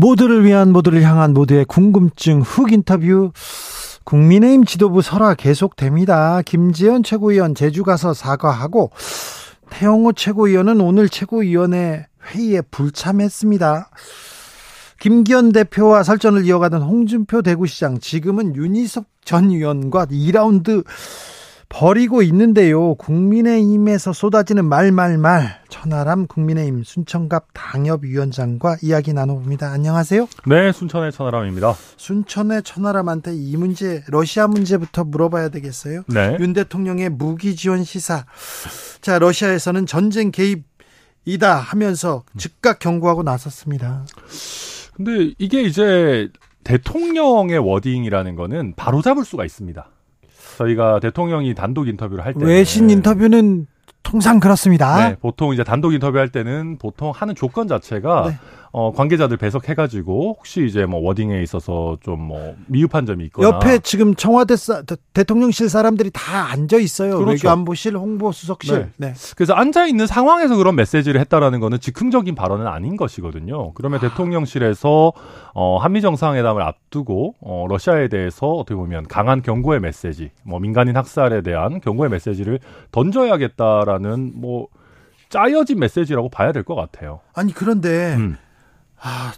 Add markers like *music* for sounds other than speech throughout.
모두를 위한 모두를 향한 모두의 궁금증 훅 인터뷰 국민의힘 지도부 설화 계속됩니다. 김재현 최고위원 제주 가서 사과하고 태영호 최고위원은 오늘 최고위원회 회의에 불참했습니다. 김기현 대표와 설전을 이어가던 홍준표 대구시장 지금은 윤희석 전 의원과 2라운드 버리고 있는데요. 국민의힘에서 쏟아지는 말말말 천하람 국민의힘 순천갑 당협위원장과 이야기 나눠봅니다. 안녕하세요. 네, 순천의 천하람입니다. 순천의 천하람한테 이 문제 러시아 문제부터 물어봐야 되겠어요. 네. 윤 대통령의 무기 지원 시사. 자, 러시아에서는 전쟁 개입이다 하면서 즉각 경고하고 나섰습니다. 근데 이게 이제 대통령의 워딩이라는 거는 바로 잡을 수가 있습니다. 저희가 대통령이 단독 인터뷰를 할 때. 외신 인터뷰는 통상 그렇습니다. 네, 보통 이제 단독 인터뷰할 때는 보통 하는 조건 자체가 네. 어, 관계자들 배석해가지고 혹시 이제 뭐 워딩에 있어서 좀 뭐 미흡한 점이 있거나 옆에 지금 청와대 사, 대- 대통령실 사람들이 다 앉아 있어요. 그렇죠. 외교안보실, 홍보수석실. 네. 그래서 앉아 있는 상황에서 그런 메시지를 했다라는 거는 즉흥적인 발언은 아닌 것이거든요. 그러면 대통령실에서 어, 한미 정상회담을 앞두고 어, 러시아에 대해서 어떻게 보면 강한 경고의 메시지, 뭐 민간인 학살에 대한 경고의 메시지를 던져야겠다라는 뭐 짜여진 메시지라고 봐야 될 것 같아요. 아니 그런데 음. 아,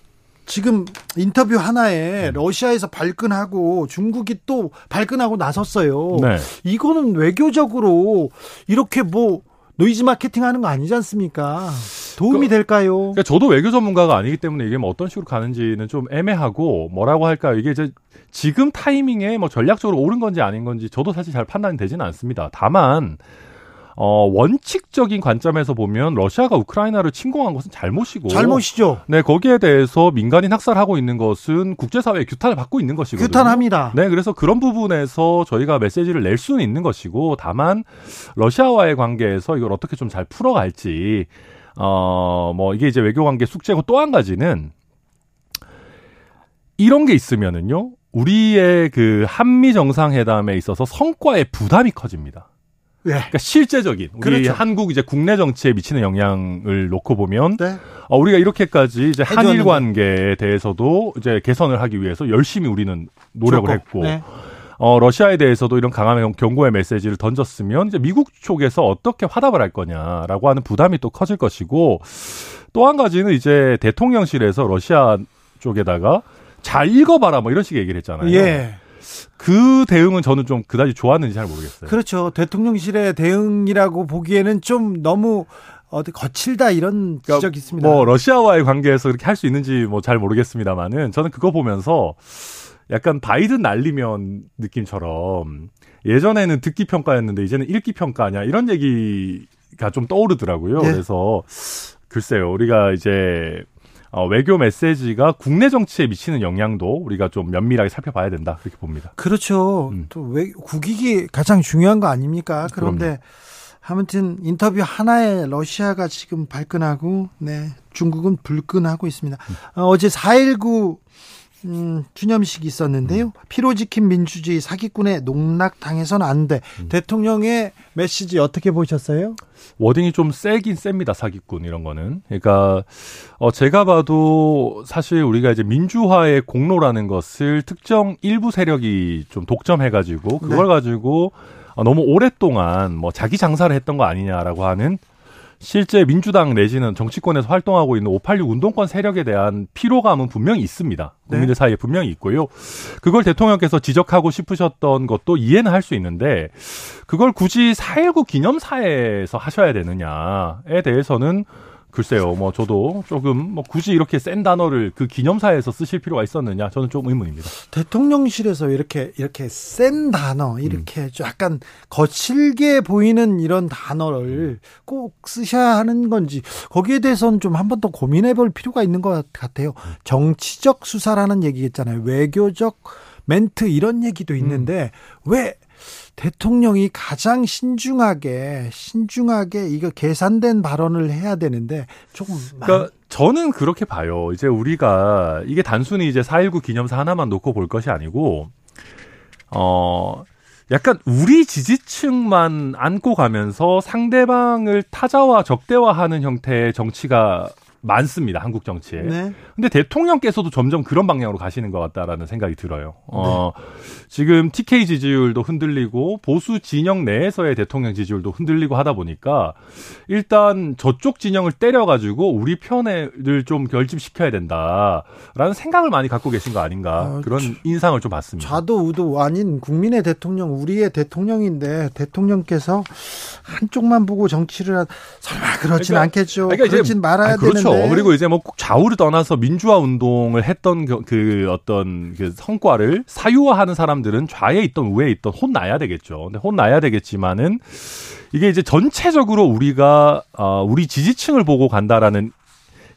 지금 인터뷰 하나에 음. 러시아에서 발끈하고 중국이 또 발끈하고 나섰어요. 네. 이거는 외교적으로 이렇게 뭐 노이즈 마케팅 하는 거 아니지 않습니까? 도움이 그- 될까요? 그러니까 저도 외교 전문가가 아니기 때문에 이게 뭐 어떤 식으로 가는지는 좀 애매하고 뭐라고 할까요? 이게 이제 지금 타이밍에 뭐 전략적으로 옳은 건지 아닌 건지 저도 사실 잘 판단이 되지는 않습니다. 다만 어 원칙적인 관점에서 보면 러시아가 우크라이나를 침공한 것은 잘못이고 잘못이죠. 네 거기에 대해서 민간인 학살하고 있는 것은 국제사회의 규탄을 받고 있는 것이거든요. 규탄합니다. 네, 그래서 그런 부분에서 저희가 메시지를 낼 수는 있는 것이고, 다만, 러시아와의 관계에서 이걸 어떻게 좀 잘 풀어갈지, 어, 뭐, 이게 이제 외교 관계 숙제고 또 한 가지는, 이런 게 있으면은요, 우리의 그 한미 정상회담에 있어서 성과의 부담이 커집니다. 네. 그러니까 실제적인 우리 그렇죠. 한국 이제 국내 정치에 미치는 영향을 놓고 보면 네. 어, 우리가 이렇게까지 이제 한일. 관계에 대해서도 이제 개선을 하기 위해서 열심히 우리는 노력을 좋고. 했고 네. 어, 러시아에 대해서도 이런 강한 경고의 메시지를 던졌으면 이제 미국 쪽에서 어떻게 화답을 할 거냐라고 하는 부담이 또 커질 것이고 또 한 가지는 이제 대통령실에서 러시아 쪽에다가 잘 읽어봐라 뭐 이런 식의 얘기를 했잖아요. 예. 그 대응은 저는 좀 그다지 좋았는지 잘 모르겠어요. 그렇죠. 대통령실의 대응이라고 보기에는 좀 너무 어디 거칠다 이런 그러니까 지적이 있습니다. 뭐 러시아와의 관계에서 그렇게 할 수 있는지 뭐 잘 모르겠습니다만은 저는 그거 보면서 약간 바이든 날리면 느낌처럼 예전에는 듣기 평가였는데 이제는 읽기 평가냐 이런 얘기가 좀 떠오르더라고요. 네. 그래서 글쎄요, 우리가 이제 어, 외교 메시지가 국내 정치에 미치는 영향도 우리가 좀 면밀하게 살펴봐야 된다 그렇게 봅니다. 그렇죠. 음. 또왜 국익이 가장 중요한 거 아닙니까? 그런데 아무튼 인터뷰 하나에 러시아가 지금 발끈하고 네 중국은 불끈하고 있습니다. 어, 어제 4.19 음, 주념식이 있었는데요. 피로 지킨 민주주의 사기꾼의 농락 당해서는 안 돼. 대통령의 메시지 어떻게 보셨어요? 워딩이 좀 세긴 셉니다 사기꾼 이런 거는 그러니까 어 제가 봐도 사실 우리가 이제 민주화의 공로라는 것을 특정 일부 세력이 좀 독점해 가지고 그걸 네. 가지고 어, 너무 오랫동안 뭐 자기 장사를 했던 거 아니냐라고 하는 실제 민주당 내지는 정치권에서 활동하고 있는 586 운동권 세력에 대한 피로감은 분명히 있습니다. 국민들 사이에 분명히 있고요. 그걸 대통령께서 지적하고 싶으셨던 것도 이해는 할 수 있는데 그걸 굳이 4.19 기념사에서 하셔야 되느냐에 대해서는 글쎄요, 뭐 저도 조금 뭐 굳이 이렇게 센 단어를 그 기념사에서 쓰실 필요가 있었느냐 저는 좀 의문입니다. 대통령실에서 이렇게 이렇게 센 단어 이렇게 음. 좀 약간 거칠게 보이는 이런 단어를 꼭 쓰셔야 하는 건지 거기에 대해서는 좀 한 번 더 고민해 볼 필요가 있는 것 같아요. 정치적 수사라는 얘기겠잖아요. 외교적 멘트 이런 얘기도 있는데 음. 왜 대통령이 가장 신중하게 신중하게 이거 계산된 발언을 해야 되는데 조금 그러니까 저는 그렇게 봐요. 이제 우리가 이게 단순히 이제 4.19 기념사 하나만 놓고 볼 것이 아니고 어 약간 우리 지지층만 안고 가면서 상대방을 타자와 적대화하는 형태의 정치가 많습니다. 한국 정치에. 네. 근데 대통령께서도 점점 그런 방향으로 가시는 것 같다라는 생각이 들어요. 어, 네. 지금 TK 지지율도 흔들리고 보수 진영 내에서의 대통령 지지율도 흔들리고 하다 보니까 일단 저쪽 진영을 때려가지고 우리 편을 좀 결집시켜야 된다라는 생각을 많이 갖고 계신 거 아닌가 아, 그런 인상을 좀 받습니다. 좌도 우도 아닌 국민의 대통령, 우리의 대통령인데 대통령께서 한쪽만 보고 정치를 하, 설마 그렇진 그러니까, 않겠죠. 그러니까 그렇진 말아야 아, 그렇죠. 되는데. 그리고 이제 뭐꼭 좌우를 떠나서 민주화 운동을 했던 그, 그 어떤 그 성과를 사유화하는 사람들은 좌에 있던 우에 있던 혼나야 되겠죠. 근데 혼나야 되겠지만은 이게 이제 전체적으로 우리가 어 우리 지지층을 보고 간다라는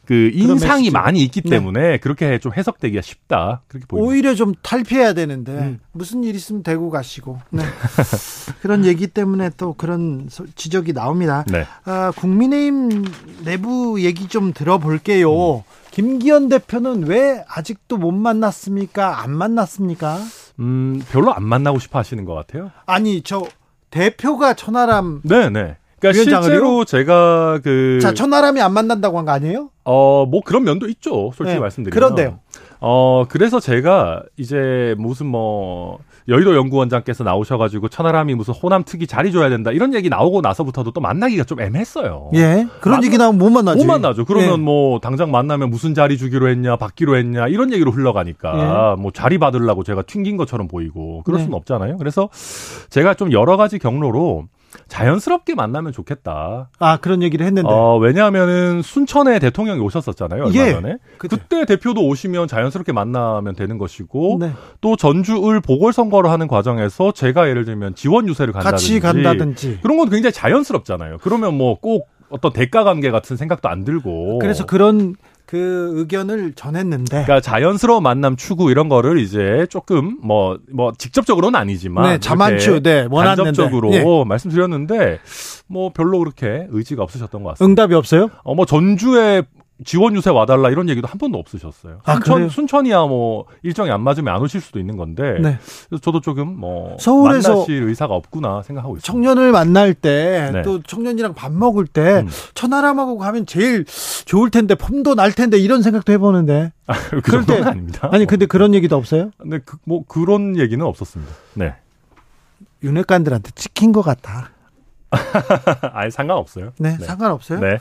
그 인상이 많이 있기 네. 때문에 네. 그렇게 좀 해석되기가 쉽다. 그렇게 보입니다. 오히려 좀 탈피해야 되는데 음. 무슨 일 있으면 대구 가시고 네. *laughs* 그런 얘기 때문에 또 그런 지적이 나옵니다. 네. 아, 국민의힘 내부 얘기 좀 들어볼게요. 음. 김기현 대표는 왜 아직도 못 만났습니까? 안 만났습니까? 음, 별로 안 만나고 싶어 하시는 것 같아요. 아니, 저 대표가 천하람 네네. 네. 그러니까? 실제로 제가 그 자, 천하람이 안 만난다고 한 거 아니에요? 어, 뭐 그런 면도 있죠. 솔직히 네. 말씀드리면. 그런데요. 어, 그래서 제가 이제 무슨 뭐 여의도 연구원장께서 나오셔 가지고 천하람이 무슨 호남 특위 자리 줘야 된다 이런 얘기 나오고 나서부터도 또 만나기가 좀 애매했어요. 예. 그런 만나, 얘기 나오면 못 만나죠. 못 만나죠. 그러면 예. 뭐 당장 만나면 무슨 자리 주기로 했냐, 받기로 했냐 이런 얘기로 흘러가니까 예. 뭐 자리 받으려고 제가 튕긴 것처럼 보이고 그럴 네. 수는 없잖아요. 그래서 제가 좀 여러 가지 경로로 자연스럽게 만나면 좋겠다. 아 그런 얘기를 했는데. 어, 왜냐하면은 순천에 대통령이 오셨었잖아요. 얼마 예, 전에. 그때. 그때 대표도 오시면 자연스럽게 만나면 되는 것이고 네. 또 전주을 보궐선거를 하는 과정에서 제가 예를 들면 지원 유세를 간다든지, 같이 간다든지 그런 건 굉장히 자연스럽잖아요. 그러면 뭐 꼭 어떤 대가 관계 같은 생각도 안 들고. 그래서 그런 그 의견을 전했는데. 그러니까 자연스러운 만남 추구 이런 거를 이제 조금 뭐뭐 뭐 직접적으로는 아니지만 네, 자만추 네, 원하는데 간접적으로 네. 말씀드렸는데 뭐 별로 그렇게 의지가 없으셨던 것 같습니다. 응답이 없어요? 어 뭐 전주에 지원 유세 와달라 이런 얘기도 한 번도 없으셨어요. 아, 순천, 순천이야 뭐 일정이 안 맞으면 안 오실 수도 있는 건데. 네. 그래서 저도 조금 뭐 서울에서 만나실 의사가 없구나 생각하고 있습니다. 청년을 만날 때또 네. 청년이랑 밥 먹을 때 음. 천하람하고 가면 제일 좋을 텐데 폼도 날 텐데 이런 생각도 해보는데. *laughs* 아, 그 그럴 때 아닙니다. 아니 근데 그런 얘기도 없어요? 네, 그, 뭐 그런 얘기는 없었습니다. 네. 윤핵관들한테 찍힌 것 같아. *laughs* 아니 상관없어요. 네, 네. 상관없어요. 네.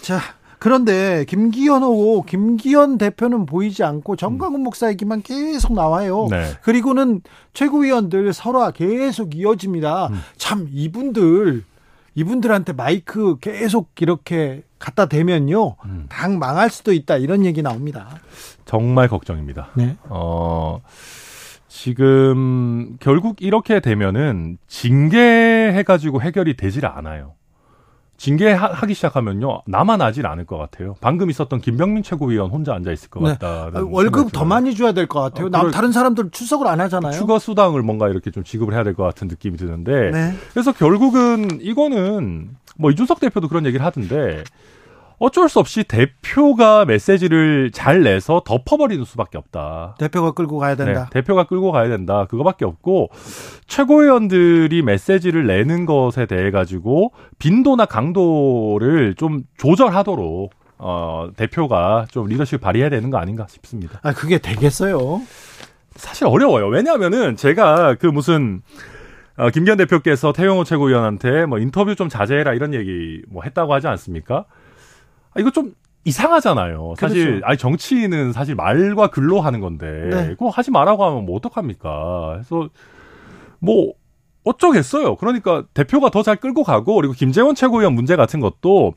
자. 그런데 김기현 하고 김기현 대표는 보이지 않고 정광훈 음. 목사 얘기만 계속 나와요. 네. 그리고는 최고위원들 설화 계속 이어집니다. 음. 참 이분들 이분들한테 마이크 계속 이렇게 갖다 대면요 음. 당 망할 수도 있다 이런 얘기 나옵니다. 정말 걱정입니다. 네. 어. 지금 결국 이렇게 되면은 징계해가지고 해결이 되질 않아요. 징계하기 시작하면요 나만 하질 않을 것 같아요. 방금 있었던 김병민 최고위원 혼자 앉아 있을 것 네. 같다. 월급 더 많이 줘야 될 것 같아요. 어, 남 다른 사람들 출석을 안 하잖아요. 추가 수당을 뭔가 이렇게 좀 지급을 해야 될 것 같은 느낌이 드는데 네. 그래서 결국은 이거는 뭐 이준석 대표도 그런 얘기를 하던데 어쩔 수 없이 대표가 메시지를 잘 내서 덮어버리는 수밖에 없다. 대표가 끌고 가야 된다. 네, 대표가 끌고 가야 된다. 그거밖에 없고 최고위원들이 메시지를 내는 것에 대해 가지고 빈도나 강도를 좀 조절하도록 어, 대표가 좀 리더십 발휘해야 되는 거 아닌가 싶습니다. 아, 그게 되겠어요? 사실 어려워요. 왜냐하면은 제가 그 무슨 어, 김기현 대표께서 태영호 최고위원한테 뭐 인터뷰 좀 자제해라 이런 얘기 뭐 했다고 하지 않습니까? 아, 이거 좀 이상하잖아요. 사실 그렇죠. 아니 정치는 사실 말과 글로 하는 건데 네. 그거 하지 말라고 하면 뭐 어떡합니까? 그래서 뭐 어쩌겠어요. 그러니까 대표가 더 잘 끌고 가고 그리고 김재원 최고위원 문제 같은 것도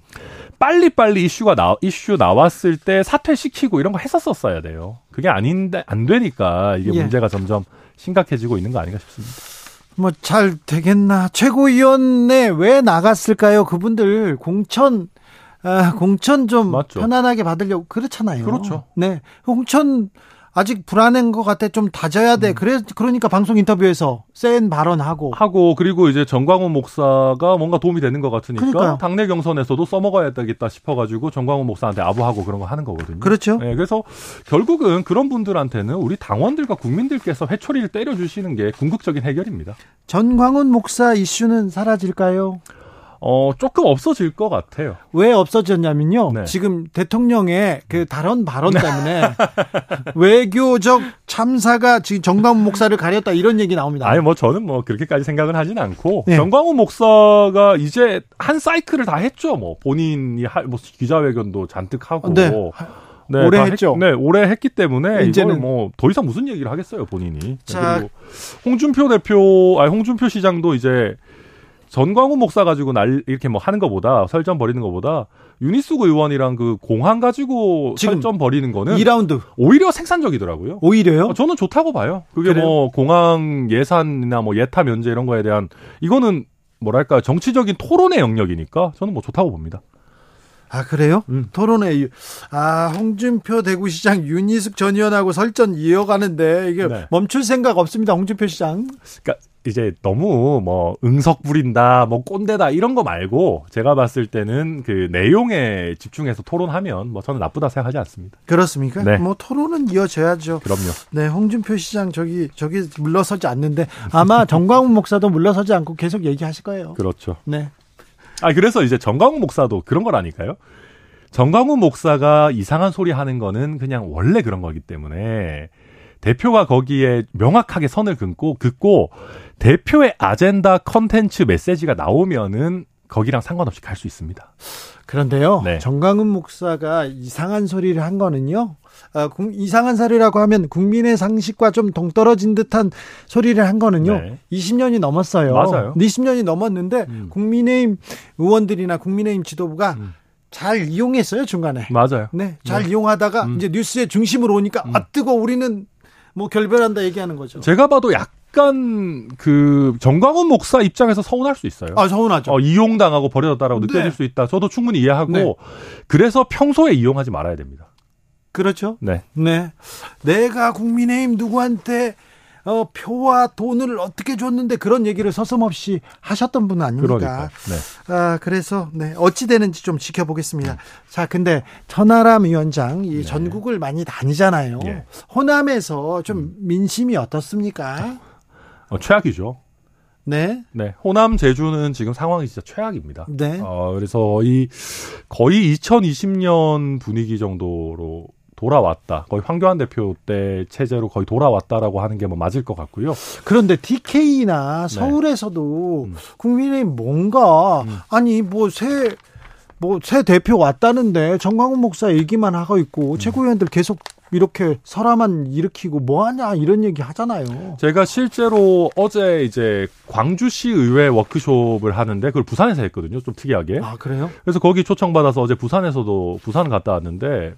빨리빨리 이슈가 나 이슈 나왔을 때 사퇴시키고 이런 거 했었었어야 돼요. 그게 아닌데 안 되니까 이게 예. 문제가 점점 심각해지고 있는 거 아닌가 싶습니다. 뭐 잘 되겠나? 최고위원회 왜 나갔을까요? 그분들 공천 아, 공천 좀 맞죠. 편안하게 받으려고 그렇잖아요. 그렇죠. 네. 공천 아직 불안한 것 같아. 좀 다져야 돼. 그래 그러니까 방송 인터뷰에서 센 발언하고 하고 그리고 이제 정광훈 목사가 뭔가 도움이 되는 것 같으니까 그러니까요. 당내 경선에서도 써먹어야 되겠다 싶어가지고 정광훈 목사한테 아부하고 그런 거 하는 거거든요. 그렇죠. 네, 그래서 결국은 그런 분들한테는 우리 당원들과 국민들께서 회초리를 때려주시는 게 궁극적인 해결입니다. 전광훈 목사 이슈는 사라질까요? 어 조금 없어질 것 같아요. 왜 없어졌냐면요. 네. 지금 대통령의 그 발언 발언 때문에 *laughs* 외교적 참사가 지금 정광훈 목사를 가렸다 이런 얘기 나옵니다. 아니 뭐 저는 뭐 그렇게까지 생각은 하진 않고 네. 정광훈 목사가 이제 한 사이클을 다 했죠. 뭐 본인이 할뭐 기자회견도 잔뜩 하고 네. 네, 오래 다 했죠. 네, 오래 했기 때문에 이제는 이제는 뭐 더 이상 무슨 얘기를 하겠어요, 본인이. 자. 그리고 홍준표 대표, 아니 홍준표 시장도 이제 전광훈 목사 가지고 날 이렇게 뭐 하는 것보다 설전 벌이는 것보다 유니스구 의원이랑 그 공항 가지고 설전 벌이는 거는 2라운드 오히려 생산적이더라고요. 오히려요? 어, 저는 좋다고 봐요. 그게 그래요? 뭐 공항 예산이나 뭐 예타 면제 이런 거에 대한 이거는 뭐랄까 정치적인 토론의 영역이니까 저는 뭐 좋다고 봅니다. 아 그래요? 음. 토론회 유- 아 홍준표 대구시장 윤희숙 전 의원하고 설전 이어가는데 이게 네. 멈출 생각 없습니다. 홍준표 시장. 그러니까 이제 너무 뭐 응석 부린다, 뭐 꼰대다 이런 거 말고 제가 봤을 때는 그 내용에 집중해서 토론하면 뭐 저는 나쁘다 생각하지 않습니다. 그렇습니까? 네. 뭐 토론은 이어져야죠. 그럼요. 네, 홍준표 시장 저기 저기 물러서지 않는데 아마 정광훈 목사도 물러서지 않고 계속 얘기하실 거예요. 그렇죠. 네. 아 그래서 이제 정광훈 목사도 그런 거라니까요. 정광훈 목사가 이상한 소리 하는 거는 그냥 원래 그런 거기 때문에 대표가 거기에 명확하게 선을 긋고 긋고 대표의 아젠다 컨텐츠 메시지가 나오면은 거기랑 상관없이 갈 수 있습니다. 그런데요. 네. 정광훈 목사가 이상한 소리를 한 거는요. 아, 국- 이상한 소리라고 하면 국민의 상식과 좀 동떨어진 듯한 소리를 한 거는요. 네. 20년이 넘었어요. 맞아요. 20년이 넘었는데 음. 국민의힘 의원들이나 국민의힘 지도부가 음. 잘 이용했어요 중간에. 맞아요. 네, 잘 네. 이용하다가 음. 이제 뉴스의 중심으로 오니까 아 뜨거 우리는 뭐 결별한다 얘기하는 거죠. 제가 봐도 약간 그 정광훈 목사 입장에서 서운할 수 있어요. 아 서운하죠. 어, 이용당하고 버려졌다라고 네. 느껴질 수 있다. 저도 충분히 이해하고 네. 그래서 평소에 이용하지 말아야 됩니다. 그렇죠. 네. 네. 내가 국민의힘 누구한테 어, 표와 돈을 어떻게 줬는데 그런 얘기를 서슴없이 하셨던 분은 아닙니까? 그러니까. 네. 아, 그래서 네, 어찌 되는지 좀 지켜보겠습니다. 자, 근데 천하람 위원장 이 네. 전국을 많이 다니잖아요. 예. 호남에서 좀 민심이 어떻습니까? 어, 최악이죠. 네. 네. 호남 제주는 지금 상황이 진짜 최악입니다. 네. 어, 그래서 이 거의 2020년 분위기 정도로 돌아왔다. 거의 황교안 대표 때 체제로 거의 돌아왔다라고 하는 게 뭐 맞을 것 같고요. 그런데 DK나 네. 서울에서도 음. 국민의힘 뭔가 음. 아니 뭐새 뭐 새 대표 왔다는데 정광훈 목사 얘기만 하고 있고 음. 최고위원들 계속 이렇게 설화만 일으키고 뭐 하냐 이런 얘기 하잖아요. 제가 실제로 어제 이제 광주시 의회 워크숍을 하는데 그걸 부산에서 했거든요. 좀 특이하게. 아 그래요? 그래서 거기 초청받아서 어제 부산에서도 부산 갔다 왔는데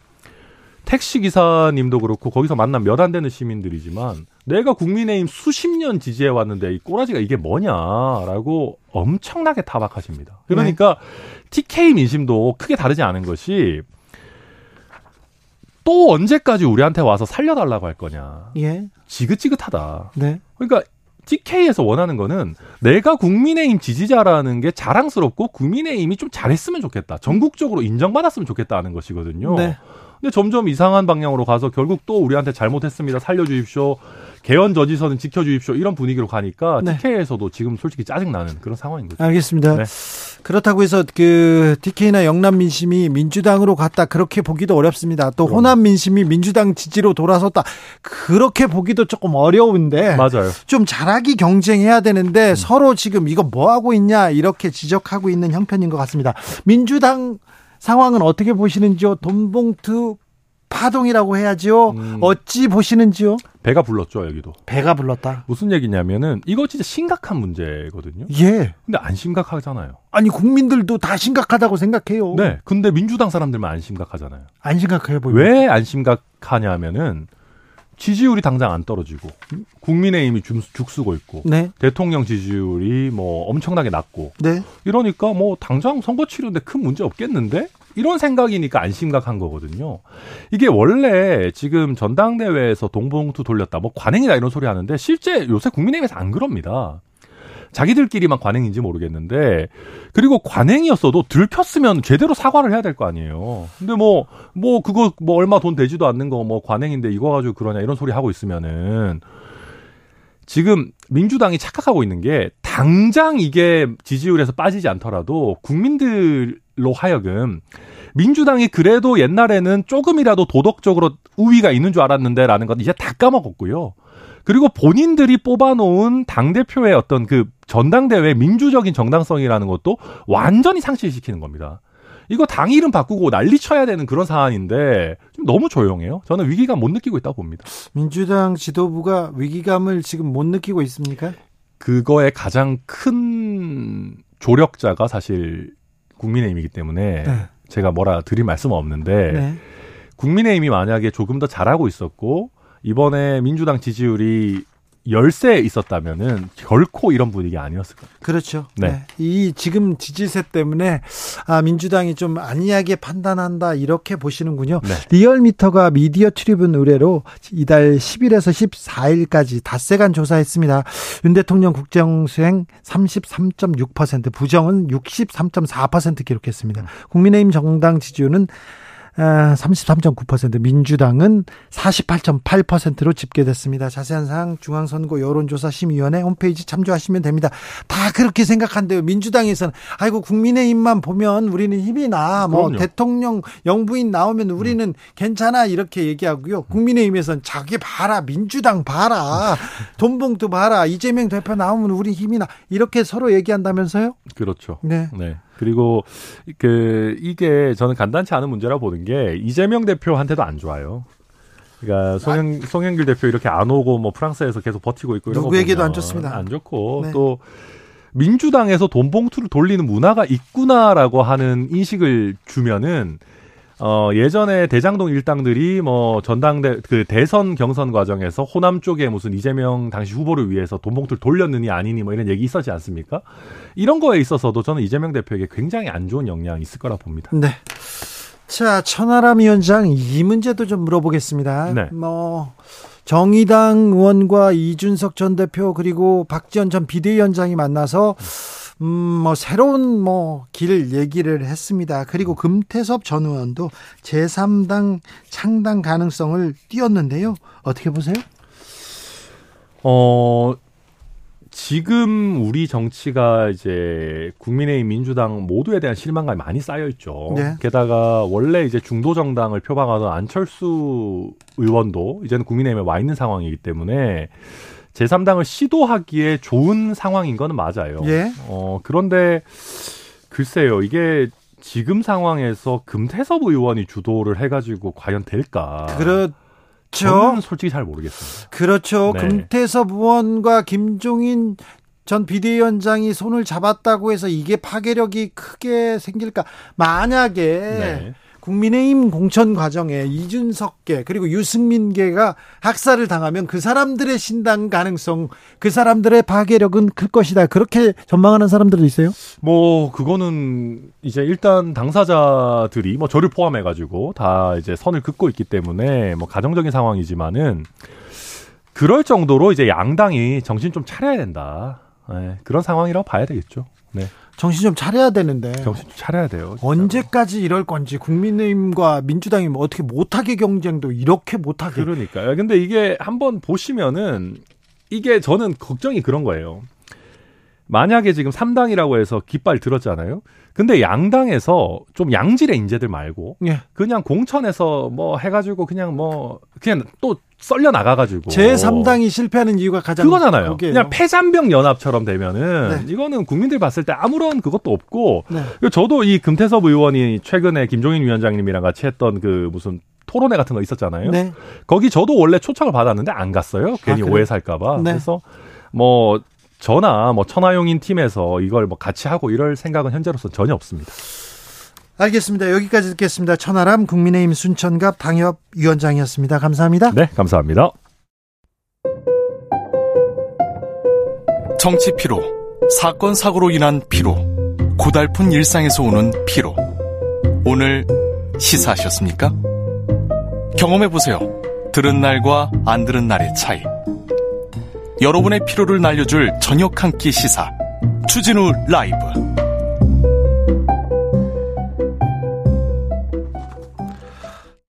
택시 기사님도 그렇고 거기서 만난 몇 안 되는 시민들이지만 내가 국민의힘 수십 년 지지해 왔는데 이 꼬라지가 이게 뭐냐라고 엄청나게 타박하십니다. 그러니까 TK 민심도 크게 다르지 않은 것이 또 언제까지 우리한테 와서 살려달라고 할 거냐. 예. 지긋지긋하다. 네. 그러니까 TK에서 원하는 거는 내가 국민의힘 지지자라는 게 자랑스럽고 국민의힘이 좀 잘했으면 좋겠다. 전국적으로 인정받았으면 좋겠다는 것이거든요. 네. 근데 점점 이상한 방향으로 가서 결국 또 우리한테 잘못했습니다. 살려주십시오. 개헌 저지선은 지켜주십시오. 이런 분위기로 가니까 네. TK에서도 지금 솔직히 짜증나는 그런 상황인 거죠. 알겠습니다. 네. 그렇다고 해서 그 TK나 영남 민심이 민주당으로 갔다 그렇게 보기도 어렵습니다. 또 그럼요. 호남 민심이 민주당 지지로 돌아섰다 그렇게 보기도 조금 어려운데 맞아요. 좀 잘하기 경쟁해야 되는데 서로 지금 이거 뭐 하고 있냐 이렇게 지적하고 있는 형편인 것 같습니다. 민주당 상황은 어떻게 보시는지요? 돈봉투 파동이라고 해야지요. 음. 어찌 보시는지요? 배가 불렀죠, 여기도. 배가 불렀다. 무슨 얘기냐면은 이거 진짜 심각한 문제거든요. 예. 근데 안 심각하잖아요. 아니 국민들도 다 심각하다고 생각해요. 네. 근데 민주당 사람들만 안 심각하잖아요. 안 심각해 보여요. 왜 안 심각하냐면은 지지율이 당장 안 떨어지고 국민의힘이 줌- 죽쓰고 있고 네. 대통령 지지율이 뭐 엄청나게 낮고 네. 이러니까 뭐 당장 선거 치료인데 큰 문제 없겠는데 이런 생각이니까 안 심각한 거거든요. 이게 원래 지금 전당대회에서 동봉투 돌렸다, 뭐 관행이다 이런 소리 하는데 실제 요새 국민의힘에서 안 그럽니다. 자기들끼리만 관행인지 모르겠는데 그리고 관행이었어도 들켰으면 제대로 사과를 해야 될 거 아니에요. 근데 뭐뭐 뭐 그거 뭐 얼마 돈 되지도 않는 거 뭐 관행인데 이거 가지고 그러냐 이런 소리 하고 있으면은 지금 민주당이 착각하고 있는 게 당장 이게 지지율에서 빠지지 않더라도 국민들로 하여금 민주당이 그래도 옛날에는 조금이라도 도덕적으로 우위가 있는 줄 알았는데라는 건 이제 다 까먹었고요. 그리고 본인들이 뽑아놓은 당대표의 어떤 그 전당대회 민주적인 정당성이라는 것도 완전히 상실시키는 겁니다. 이거 당 이름 바꾸고 난리 쳐야 되는 그런 사안인데 좀 너무 조용해요. 저는 위기감 못 느끼고 있다고 봅니다. 민주당 지도부가 위기감을 지금 못 느끼고 있습니까? 그거의 가장 큰 조력자가 사실 국민의힘이기 때문에 네. 제가 뭐라 드릴 말씀은 없는데 네. 국민의힘이 만약에 조금 더 잘하고 있었고 이번에 민주당 지지율이 열세 있었다면은 결코 이런 분위기 아니었을 거예요. 그렇죠. 네. 네. 이 지금 지지세 때문에 아, 민주당이 좀 안이하게 판단한다 이렇게 보시는군요. 네. 리얼미터가 미디어 트리뷴 의뢰로 이달 10일에서 14일까지 닷새간 조사했습니다. 윤 대통령 국정 수행 33.6%, 부정은 63.4% 기록했습니다. 국민의힘 정당 지지율은 33.9% 민주당은 48.8%로 집계됐습니다. 자세한 사항 중앙선거 여론조사심의위원회 홈페이지 참조하시면 됩니다. 다 그렇게 생각한대요. 민주당에서는 아이고 국민의 힘만 보면 우리는 힘이 나. 뭐 그럼요. 대통령 영부인 나오면 우리는 음. 괜찮아 이렇게 얘기하고요. 국민의 힘에서는 자기 봐라 민주당 봐라 *laughs* 돈봉투 봐라 이재명 대표 나오면 우리 힘이 나 이렇게 서로 얘기한다면서요? 그렇죠. 네. 네. 그리고 그 이게 저는 간단치 않은 문제라 보는 게 이재명 대표한테도 안 좋아요. 그러니까 송영, 송영길 대표 이렇게 안 오고 뭐 프랑스에서 계속 버티고 있고 이런 누구에게도 안 좋습니다. 안 좋고 네. 또 민주당에서 돈 봉투를 돌리는 문화가 있구나라고 하는 인식을 주면은 어, 예전에 대장동 일당들이 뭐 전당대 그 대선 경선 과정에서 호남 쪽에 무슨 이재명 당시 후보를 위해서 돈 봉투를 돌렸느니 아니니 뭐 이런 얘기 있었지 않습니까? 이런 거에 있어서도 저는 이재명 대표에게 굉장히 안 좋은 영향이 있을 거라 봅니다. 네. 자, 천하람 위원장 이 문제도 좀 물어보겠습니다. 네. 뭐 정의당 의원과 이준석 전 대표 그리고 박지원 전 비대위원장이 만나서 음, 뭐 새로운 뭐 길 얘기를 했습니다. 그리고 금태섭 전 의원도 제3당 창당 가능성을 띄웠는데요. 어떻게 보세요? 어, 지금 우리 정치가 이제 국민의힘 민주당 모두에 대한 실망감이 많이 쌓여 있죠. 네. 게다가 원래 이제 중도 정당을 표방하던 안철수 의원도 이제는 국민의힘에 와 있는 상황이기 때문에 제3당을 시도하기에 좋은 상황인 거는 맞아요. 예. 어, 그런데 글쎄요. 이게 지금 상황에서 금태섭 의원이 주도를 해가지고 과연 될까? 그렇 저는 솔직히 잘 모르겠습니다. 그렇죠. 네. 금태섭 의원과 김종인 전 비대위원장이 손을 잡았다고 해서 이게 파괴력이 크게 생길까? 만약에 네. 국민의힘 공천 과정에 이준석계 그리고 유승민계가 학살을 당하면 그 사람들의 신당 가능성, 그 사람들의 파괴력은 클 것이다. 그렇게 전망하는 사람들도 있어요? 뭐 그거는 이제 일단 당사자들이 뭐 저를 포함해 가지고 다 이제 선을 긋고 있기 때문에 뭐 가정적인 상황이지만은 그럴 정도로 이제 양당이 정신 좀 차려야 된다. 네, 그런 상황이라고 봐야 되겠죠. 네. 정신 좀 차려야 되는데. 정신 좀 차려야 돼요. 진짜로. 언제까지 이럴 건지 국민의힘과 민주당이 뭐 어떻게 못하게 경쟁도 이렇게 못하게. 그러니까요. 근데 이게 한번 보시면은 이게 저는 걱정이 그런 거예요. 만약에 지금 3당이라고 해서 깃발 들었잖아요. 근데 양당에서 좀 양질의 인재들 말고 예. 그냥 공천에서 뭐 해가지고 그냥 뭐 그냥 또 썰려 나가가지고 제 3당이 실패하는 이유가 가장 그거잖아요. 거기에요. 그냥 패잔병 연합처럼 되면은 네. 이거는 국민들 봤을 때 아무런 그것도 없고 네. 저도 이 금태섭 의원이 최근에 김종인 위원장님이랑 같이 했던 그 무슨 토론회 같은 거 있었잖아요. 네. 거기 저도 원래 초청을 받았는데 안 갔어요. 괜히 아, 오해 살까봐. 네. 그래서 뭐 저나 뭐 천하용인 팀에서 이걸 뭐 같이 하고 이럴 생각은 현재로서 전혀 없습니다. 알겠습니다. 여기까지 듣겠습니다. 천하람 국민의힘 순천갑 당협위원장이었습니다. 감사합니다. 네, 감사합니다. 정치 피로, 사건 사고로 인한 피로, 고달픈 일상에서 오는 피로. 오늘 시사하셨습니까? 경험해 보세요. 들은 날과 안 들은 날의 차이. 여러분의 피로를 날려줄 저녁 한 끼 시사. 추진우 라이브.